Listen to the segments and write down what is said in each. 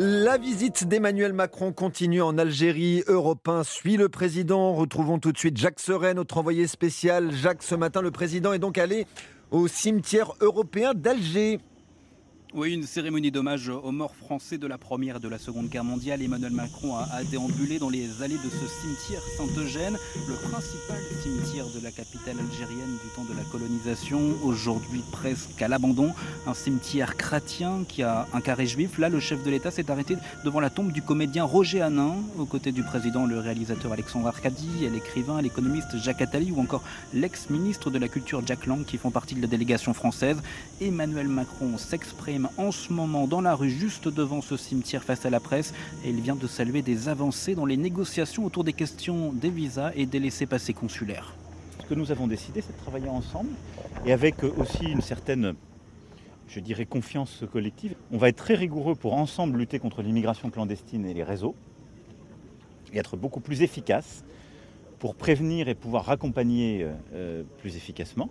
La visite d'Emmanuel Macron continue en Algérie. Europe 1 suit le président. Retrouvons tout de suite Jacques Seren, notre envoyé spécial. Jacques, ce matin, le président est donc allé au cimetière européen d'Alger. Oui, une cérémonie d'hommage aux morts français de la Première et de la Seconde Guerre mondiale. Emmanuel Macron a, déambulé dans les allées de ce cimetière Saint-Eugène, le principal cimetière de la capitale algérienne du temps de la colonisation, aujourd'hui presque à l'abandon. Un cimetière chrétien qui a un carré juif. Là, le chef de l'État s'est arrêté devant la tombe du comédien Roger Hanin, aux côtés du président, le réalisateur Alexandre Arcadi, l'écrivain, l'économiste Jacques Attali ou encore l'ex-ministre de la Culture Jack Lang qui font partie de la délégation française. Emmanuel Macron s'exprime en ce moment dans la rue juste devant ce cimetière face à la presse et il vient de saluer des avancées dans les négociations autour des questions des visas et des laissés-passer consulaires. Ce que nous avons décidé, c'est de travailler ensemble et avec aussi une certaine, je dirais, confiance collective. On va être très rigoureux pour ensemble lutter contre l'immigration clandestine et les réseaux et être beaucoup plus efficace pour prévenir et pouvoir raccompagner euh, plus efficacement.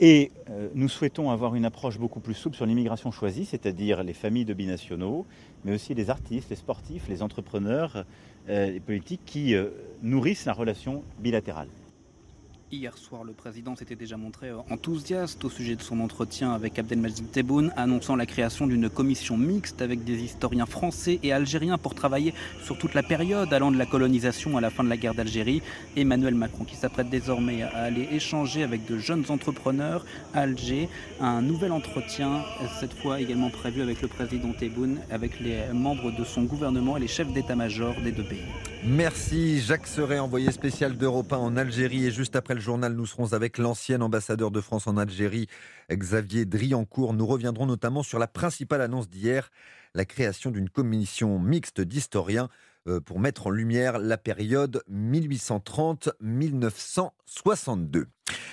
Et euh, nous souhaitons avoir une approche beaucoup plus souple sur l'immigration choisie, c'est-à-dire les familles de binationaux, mais aussi les artistes, les sportifs, les entrepreneurs, euh, les politiques qui euh, nourrissent la relation bilatérale. Hier soir, le président s'était déjà montré enthousiaste au sujet de son entretien avec Abdelmajid Tebboune, annonçant la création d'une commission mixte avec des historiens français et algériens pour travailler sur toute la période allant de la colonisation à la fin de la guerre d'Algérie. Emmanuel Macron qui s'apprête désormais à aller échanger avec de jeunes entrepreneurs à Alger. Un nouvel entretien, cette fois également prévu avec le président Tebboune, avec les membres de son gouvernement et les chefs d'état-major des deux pays. Merci Jacques Serret, envoyé spécial d'Europe 1 en Algérie. Et juste après le journal, nous serons avec l'ancien ambassadeur de France en Algérie, Xavier Driancourt. Nous reviendrons notamment sur la principale annonce d'hier, la création d'une commission mixte d'historiens pour mettre en lumière la période 1830-1962.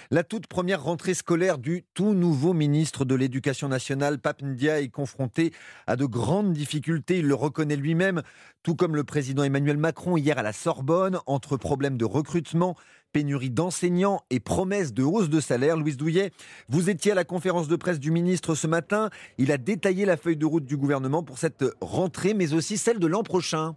La toute première rentrée scolaire du tout nouveau ministre de l'Éducation nationale, Pape Ndia, est confronté à de grandes difficultés. Il le reconnaît lui-même, tout comme le président Emmanuel Macron hier à la Sorbonne, entre problèmes de recrutement, pénurie d'enseignants et promesses de hausse de salaire. Louise Douillet, vous étiez à la conférence de presse du ministre ce matin. Il a détaillé la feuille de route du gouvernement pour cette rentrée, mais aussi celle de l'an prochain.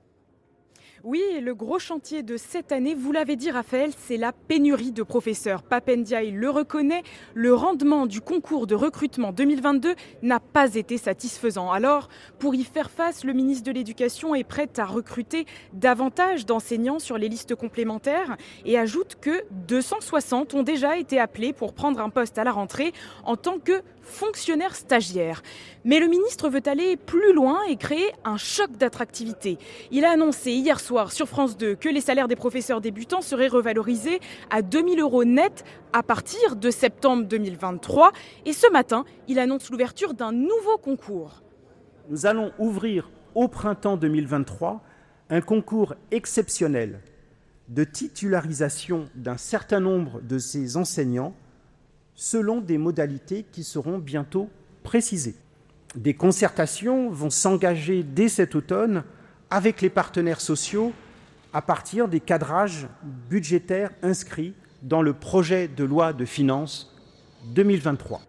Oui, le gros chantier de cette année, vous l'avez dit Raphaël, c'est la pénurie de professeurs. Papendiaï le reconnaît, le rendement du concours de recrutement 2022 n'a pas été satisfaisant. Alors, pour y faire face, le ministre de l'Éducation est prêt à recruter davantage d'enseignants sur les listes complémentaires et ajoute que 260 ont déjà été appelés pour prendre un poste à la rentrée en tant que fonctionnaires stagiaires. Mais le ministre veut aller plus loin et créer un choc d'attractivité. Il a annoncé hier soir sur France 2 que les salaires des professeurs débutants seraient revalorisés à 2000 euros net à partir de septembre 2023. Et ce matin, il annonce l'ouverture d'un nouveau concours. Nous allons ouvrir au printemps 2023 un concours exceptionnel de titularisation d'un certain nombre de ces enseignants selon des modalités qui seront bientôt précisées. Des concertations vont s'engager dès cet automne avec les partenaires sociaux à partir des cadrages budgétaires inscrits dans le projet de loi de finances 2023.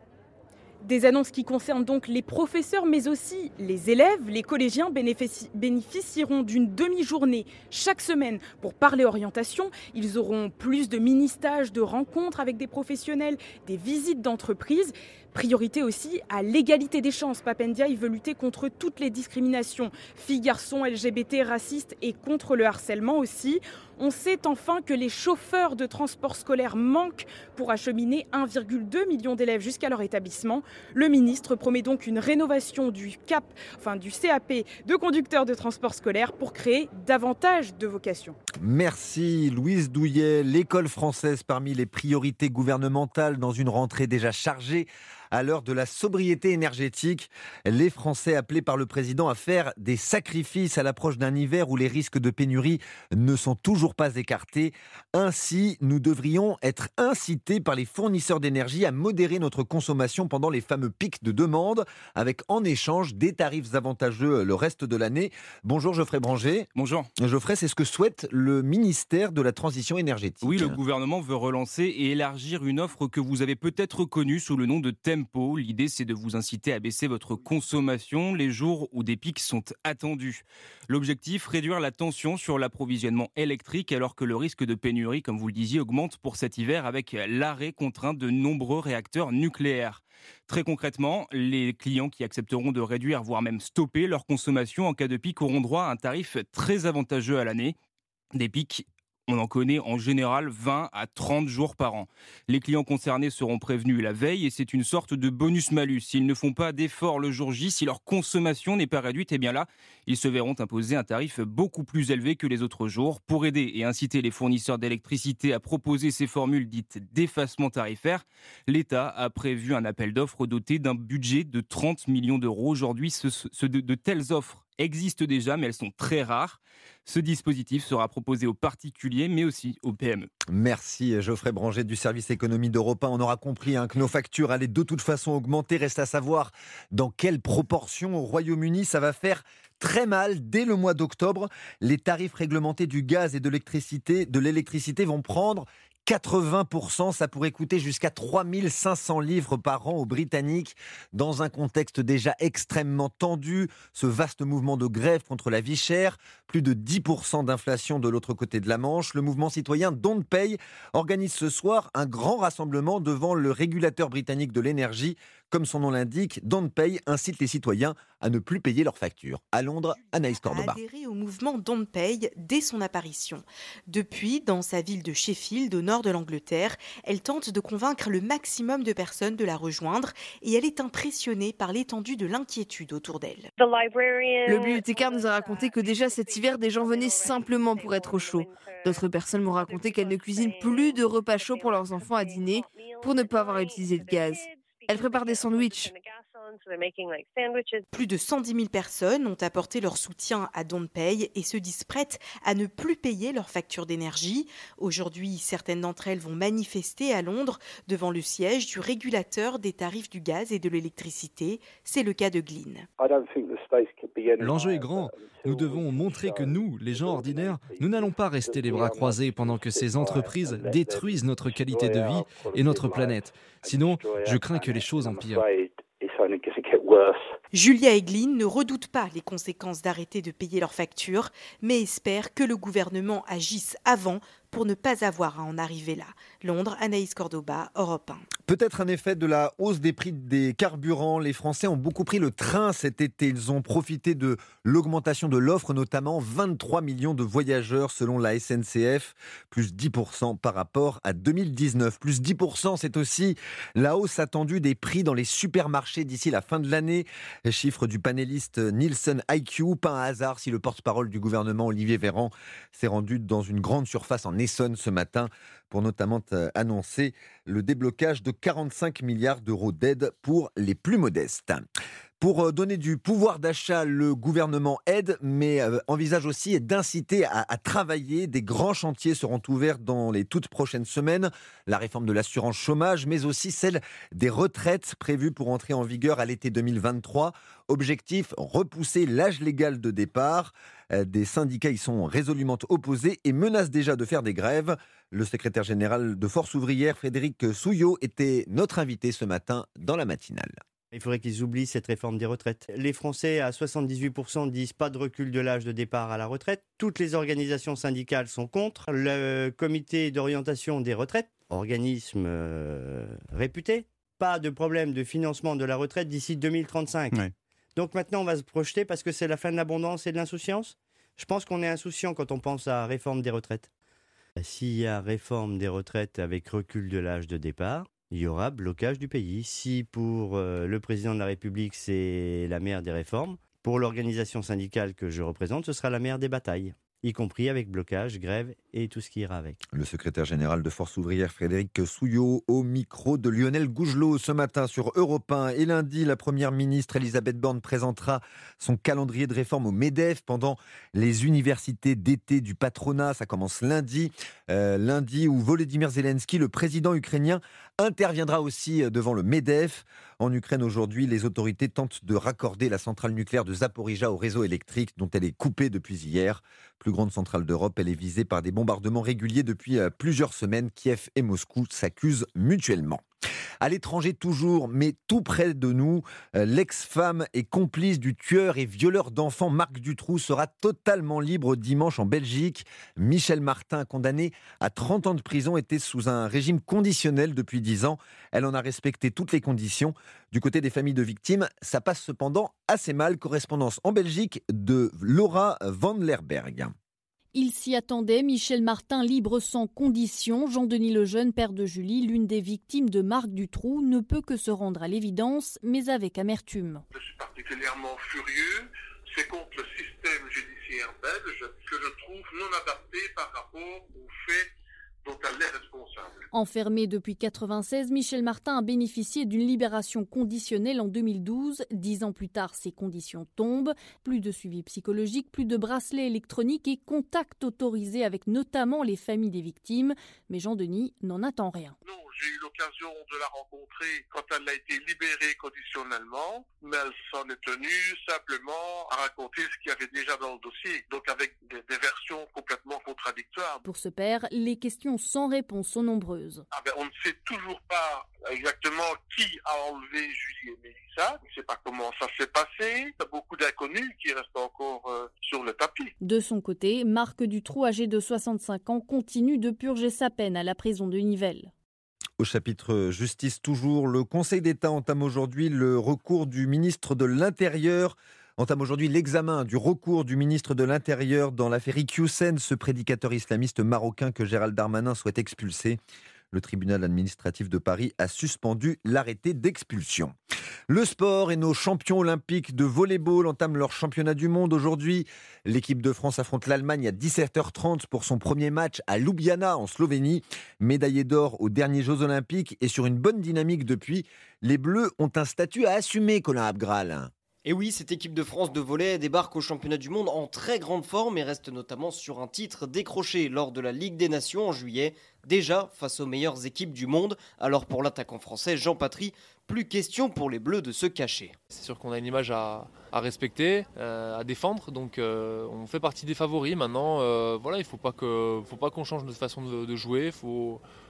Des annonces qui concernent donc les professeurs, mais aussi les élèves. Les collégiens bénéficieront d'une demi-journée chaque semaine pour parler orientation. Ils auront plus de mini-stages, de rencontres avec des professionnels, des visites d'entreprise. Priorité aussi à l'égalité des chances. Papendia, veut lutter contre toutes les discriminations, filles, garçons, LGBT, racistes et contre le harcèlement aussi. On sait enfin que les chauffeurs de transport scolaire manquent pour acheminer 1,2 million d'élèves jusqu'à leur établissement. Le ministre promet donc une rénovation du CAP, enfin du CAP de conducteurs de transport scolaire pour créer davantage de vocations. Merci Louise Douillet. L'école française parmi les priorités gouvernementales dans une rentrée déjà chargée à l'heure de la sobriété énergétique. Les Français appelés par le président à faire des sacrifices à l'approche d'un hiver où les risques de pénurie ne sont toujours pas écartés. Ainsi, nous devrions être incités par les fournisseurs d'énergie à modérer notre consommation pendant les fameux pics de demande, avec en échange des tarifs avantageux le reste de l'année. Bonjour Geoffrey Branger. Bonjour. Geoffrey, c'est ce que souhaite le ministère de la Transition énergétique. Oui, le gouvernement veut relancer et élargir une offre que vous avez peut-être connue sous le nom de thème pot. L'idée, c'est de vous inciter à baisser votre consommation les jours où des pics sont attendus. L'objectif, réduire la tension sur l'approvisionnement électrique alors que le risque de pénurie, comme vous le disiez, augmente pour cet hiver avec l'arrêt contraint de nombreux réacteurs nucléaires. Très concrètement, les clients qui accepteront de réduire, voire même stopper leur consommation en cas de pic auront droit à un tarif très avantageux à l'année. Des pics on en connaît en général 20 à 30 jours par an. Les clients concernés seront prévenus la veille et c'est une sorte de bonus-malus. S'ils ne font pas d'efforts le jour J, si leur consommation n'est pas réduite, eh bien là, ils se verront imposer un tarif beaucoup plus élevé que les autres jours. Pour aider et inciter les fournisseurs d'électricité à proposer ces formules dites d'effacement tarifaire, l'État a prévu un appel d'offres doté d'un budget de 30 millions d'euros. Aujourd'hui, de telles offres existent déjà, mais elles sont très rares. Ce dispositif sera proposé aux particuliers, mais aussi aux PME. Merci Geoffrey Branger du service économie d'Europe On aura compris hein, que nos factures allaient de toute façon augmenter. Reste à savoir dans quelle proportion au Royaume-Uni ça va faire très mal dès le mois d'octobre. Les tarifs réglementés du gaz et de l'électricité, de l'électricité vont prendre 80%, ça pourrait coûter jusqu'à 3500 livres par an aux Britanniques dans un contexte déjà extrêmement tendu. Ce vaste mouvement de grève contre la vie chère, plus de 10% d'inflation de l'autre côté de la Manche. Le mouvement citoyen Don't Pay organise ce soir un grand rassemblement devant le régulateur britannique de l'énergie comme son nom l'indique, Don't Pay incite les citoyens à ne plus payer leurs factures. À Londres, Anaïs Cordoba. A adhéré au mouvement Don't Pay dès son apparition. Depuis, dans sa ville de Sheffield, au nord de l'Angleterre, elle tente de convaincre le maximum de personnes de la rejoindre et elle est impressionnée par l'étendue de l'inquiétude autour d'elle. Le bibliothécaire nous a raconté que déjà cet hiver, des gens venaient simplement pour être au chaud. D'autres personnes m'ont raconté qu'elles ne cuisinent plus de repas chauds pour leurs enfants à dîner pour ne pas avoir utilisé de gaz. Elle prépare des sandwichs. Plus de 110 000 personnes ont apporté leur soutien à Don't Pay et se disent prêtes à ne plus payer leurs factures d'énergie. Aujourd'hui, certaines d'entre elles vont manifester à Londres devant le siège du régulateur des tarifs du gaz et de l'électricité. C'est le cas de Glyn. L'enjeu est grand. Nous devons montrer que nous, les gens ordinaires, nous n'allons pas rester les bras croisés pendant que ces entreprises détruisent notre qualité de vie et notre planète. Sinon, je crains que les choses empirent. Julia Eglin ne redoute pas les conséquences d'arrêter de payer leurs factures, mais espère que le gouvernement agisse avant pour ne pas avoir à en arriver là. Londres, Anaïs Cordoba, Europe 1. Peut-être un effet de la hausse des prix des carburants. Les Français ont beaucoup pris le train cet été. Ils ont profité de l'augmentation de l'offre, notamment 23 millions de voyageurs selon la SNCF, plus 10% par rapport à 2019. Plus 10%, c'est aussi la hausse attendue des prix dans les supermarchés d'ici la fin de l'année. Chiffre du panéliste Nielsen IQ. Pas un hasard si le porte-parole du gouvernement, Olivier Véran, s'est rendu dans une grande surface en Essonne ce matin pour notamment euh, annoncer le déblocage de 45 milliards d'euros d'aide pour les plus modestes. Pour euh, donner du pouvoir d'achat, le gouvernement aide, mais euh, envisage aussi d'inciter à, travailler. Des grands chantiers seront ouverts dans les toutes prochaines semaines. La réforme de l'assurance chômage, mais aussi celle des retraites prévues pour entrer en vigueur à l'été 2023. Objectif, repousser l'âge légal de départ. Euh, des syndicats y sont résolument opposés et menacent déjà de faire des grèves. Le secrétaire général de Force ouvrière, Frédéric Souillot, était notre invité ce matin dans la matinale. Il faudrait qu'ils oublient cette réforme des retraites. Les Français, à 78%, disent pas de recul de l'âge de départ à la retraite. Toutes les organisations syndicales sont contre. Le comité d'orientation des retraites, organisme euh, réputé, pas de problème de financement de la retraite d'ici 2035. Donc maintenant, on va se projeter parce que c'est la fin de l'abondance et de l'insouciance? Je pense qu'on est insouciant quand on pense à réforme des retraites. S'il y a réforme des retraites avec recul de l'âge de départ, il y aura blocage du pays. Si pour euh, le président de la République, c'est la mère des réformes, pour l'organisation syndicale que je représente, ce sera la mère des batailles y compris avec blocage, grève et tout ce qui ira avec. Le secrétaire général de Force ouvrière Frédéric Souillot au micro de Lionel Gougelot ce matin sur Europe 1. Et lundi, la première ministre Elisabeth Borne présentera son calendrier de réforme au MEDEF pendant les universités d'été du patronat. Ça commence lundi, euh, lundi où Volodymyr Zelensky, le président ukrainien, interviendra aussi devant le MEDEF. En Ukraine aujourd'hui, les autorités tentent de raccorder la centrale nucléaire de Zaporizhia au réseau électrique dont elle est coupée depuis hier. Plus grande centrale d'Europe, elle est visée par des bombardements réguliers depuis euh, plusieurs semaines. Kiev et Moscou s'accusent mutuellement. À l'étranger toujours, mais tout près de nous, euh, l'ex-femme et complice du tueur et violeur d'enfants Marc Dutroux sera totalement libre dimanche en Belgique. Michel Martin, condamné à 30 ans de prison, était sous un régime conditionnel depuis 10 ans. Elle en a respecté toutes les conditions. Du côté des familles de victimes, ça passe cependant assez mal. Correspondance en Belgique de Laura Van Lerberg. Il s'y attendait, Michel Martin libre sans condition. Jean-Denis Lejeune, père de Julie, l'une des victimes de Marc Dutroux, ne peut que se rendre à l'évidence, mais avec amertume. Je suis particulièrement furieux. C'est contre le système judiciaire belge que je trouve non adapté par rapport aux faits Enfermé depuis 96, Michel Martin a bénéficié d'une libération conditionnelle en 2012. Dix ans plus tard, ces conditions tombent. Plus de suivi psychologique, plus de bracelets électroniques et contact autorisés avec notamment les familles des victimes. Mais Jean-Denis n'en attend rien. J'ai eu l'occasion de la rencontrer quand elle a été libérée conditionnellement, mais elle s'en est tenue simplement à raconter ce qu'il y avait déjà dans le dossier, donc avec des, des versions complètement contradictoires. Pour ce père, les questions sans réponse sont nombreuses. Ah ben, on ne sait toujours pas exactement qui a enlevé Julie et Mélissa. On ne sait pas comment ça s'est passé. Il y a beaucoup d'inconnus qui restent encore euh, sur le tapis. De son côté, Marc Dutroux, âgé de 65 ans, continue de purger sa peine à la prison de Nivelles. Au chapitre justice toujours, le Conseil d'État entame aujourd'hui le recours du ministre de l'Intérieur entame aujourd'hui l'examen du recours du ministre de l'Intérieur dans l'affaire Iqiyoussen, ce prédicateur islamiste marocain que Gérald Darmanin souhaite expulser. Le tribunal administratif de Paris a suspendu l'arrêté d'expulsion. Le sport et nos champions olympiques de volleyball entament leur championnat du monde aujourd'hui. L'équipe de France affronte l'Allemagne à 17h30 pour son premier match à Ljubljana en Slovénie. Médaillé d'or aux derniers Jeux olympiques et sur une bonne dynamique depuis, les Bleus ont un statut à assumer, Colin Abgral. Et oui, cette équipe de France de volley débarque au championnat du monde en très grande forme et reste notamment sur un titre décroché lors de la Ligue des Nations en juillet, déjà face aux meilleures équipes du monde. Alors pour l'attaquant français Jean Patry, plus question pour les Bleus de se cacher. C'est sûr qu'on a une image à, respecter, euh, à défendre, donc euh, on fait partie des favoris. Maintenant, euh, voilà, il ne faut pas qu'on change notre façon de, jouer.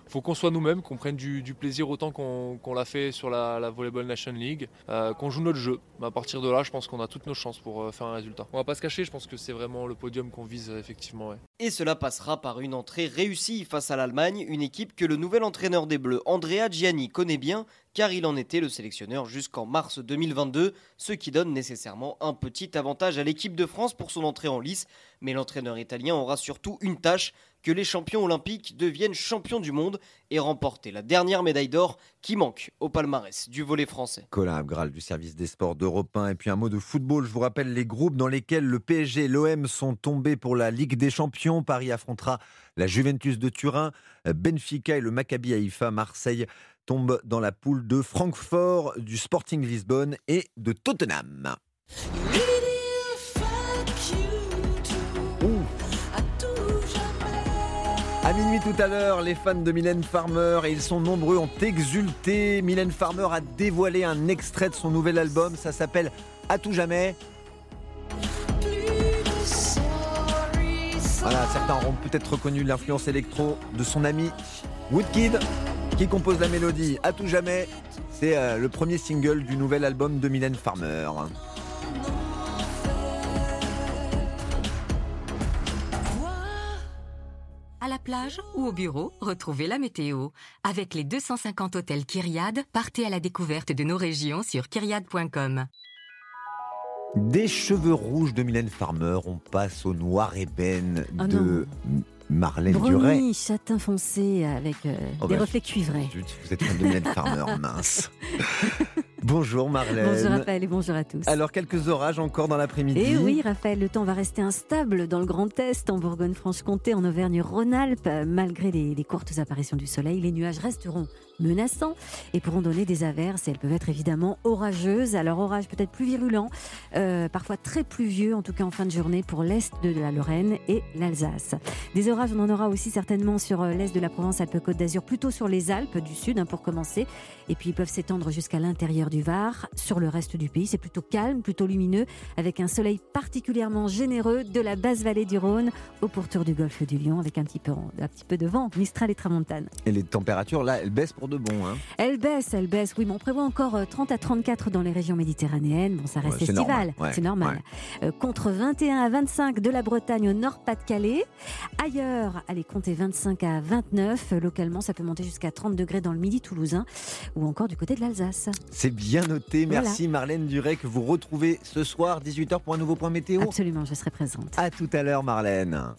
Faut qu'on soit nous-mêmes, qu'on prenne du, plaisir autant qu'on l'a fait sur la, Volleyball Nation League, qu'on joue notre jeu. À partir de là, je pense qu'on a toutes nos chances pour faire un résultat. On va pas se cacher, je pense que c'est vraiment le podium qu'on vise effectivement. Et cela passera par une entrée réussie face à l'Allemagne, une équipe que le nouvel entraîneur des Bleus, Andrea Gianni, connaît bien car il en était le sélectionneur jusqu'en mars 2022, ce qui donne nécessairement un petit avantage à l'équipe de France pour son entrée en lice. Mais l'entraîneur italien aura surtout une tâche, que les champions olympiques deviennent champions du monde et remporter la dernière médaille d'or qui manque au palmarès du volet français. Colin Abgral du service des sports d'Europe 1 et puis un mot de football. Je vous rappelle les groupes dans lesquels le PSG et l'OM sont tombés pour la Ligue des Champions. Paris affrontera la Juventus de Turin, Benfica et le Maccabi Haïfa, Marseille tombe dans la poule de Francfort, du Sporting Lisbonne et de Tottenham. À minuit tout à l'heure, les fans de Mylène Farmer, et ils sont nombreux, ont exulté. Mylène Farmer a dévoilé un extrait de son nouvel album, ça s'appelle À tout jamais. Voilà, certains auront peut-être reconnu l'influence électro de son ami Woodkid qui compose la mélodie à tout jamais. C'est euh, le premier single du nouvel album de Mylène Farmer. Plage ou au bureau, retrouvez la météo. Avec les 250 hôtels Kyriade, partez à la découverte de nos régions sur kyriade.com. Des cheveux rouges de Mylène Farmer, on passe au noir ébène oh de Marlène Bruni, Duret. châtain foncé avec euh, Oh des bah, reflets cuivrés. Vous êtes de Mylène Farmer, mince. Bonjour Marlène. Bonjour Raphaël et bonjour à tous. Alors quelques orages encore dans l'après-midi. Et oui, Raphaël, le temps va rester instable dans le Grand Est, en Bourgogne-Franche-Comté, en Auvergne-Rhône-Alpes. Malgré les, les courtes apparitions du soleil, les nuages resteront menaçants et pourront donner des averses. Elles peuvent être évidemment orageuses. Alors orage peut-être plus virulent, euh, parfois très pluvieux, en tout cas en fin de journée pour l'est de la Lorraine et l'Alsace. Des orages, on en aura aussi certainement sur euh, l'est de la Provence, Alpes-Côte d'Azur, plutôt sur les Alpes du sud hein, pour commencer. Et puis ils peuvent s'étendre jusqu'à l'intérieur du du Var. Sur le reste du pays, c'est plutôt calme, plutôt lumineux, avec un soleil particulièrement généreux de la basse vallée du Rhône au pourtour du golfe du Lion, avec un petit peu, un petit peu de vent, Mistral et Tramontane. Et les températures, là, elles baissent pour de bon. Hein. Elles baissent, elles baissent, oui, mais on prévoit encore 30 à 34 dans les régions méditerranéennes. Bon, ça reste estival, c'est normal. Euh, contre 21 à 25 de la Bretagne au nord-Pas-de-Calais. Ailleurs, allez, comptez 25 à 29. Localement, ça peut monter jusqu'à 30 degrés dans le midi toulousain ou encore du côté de l'Alsace. C'est bien noté. Merci Marlène Duret que vous retrouvez ce soir 18h pour un nouveau point météo. Absolument, je serai présente. À tout à l'heure Marlène.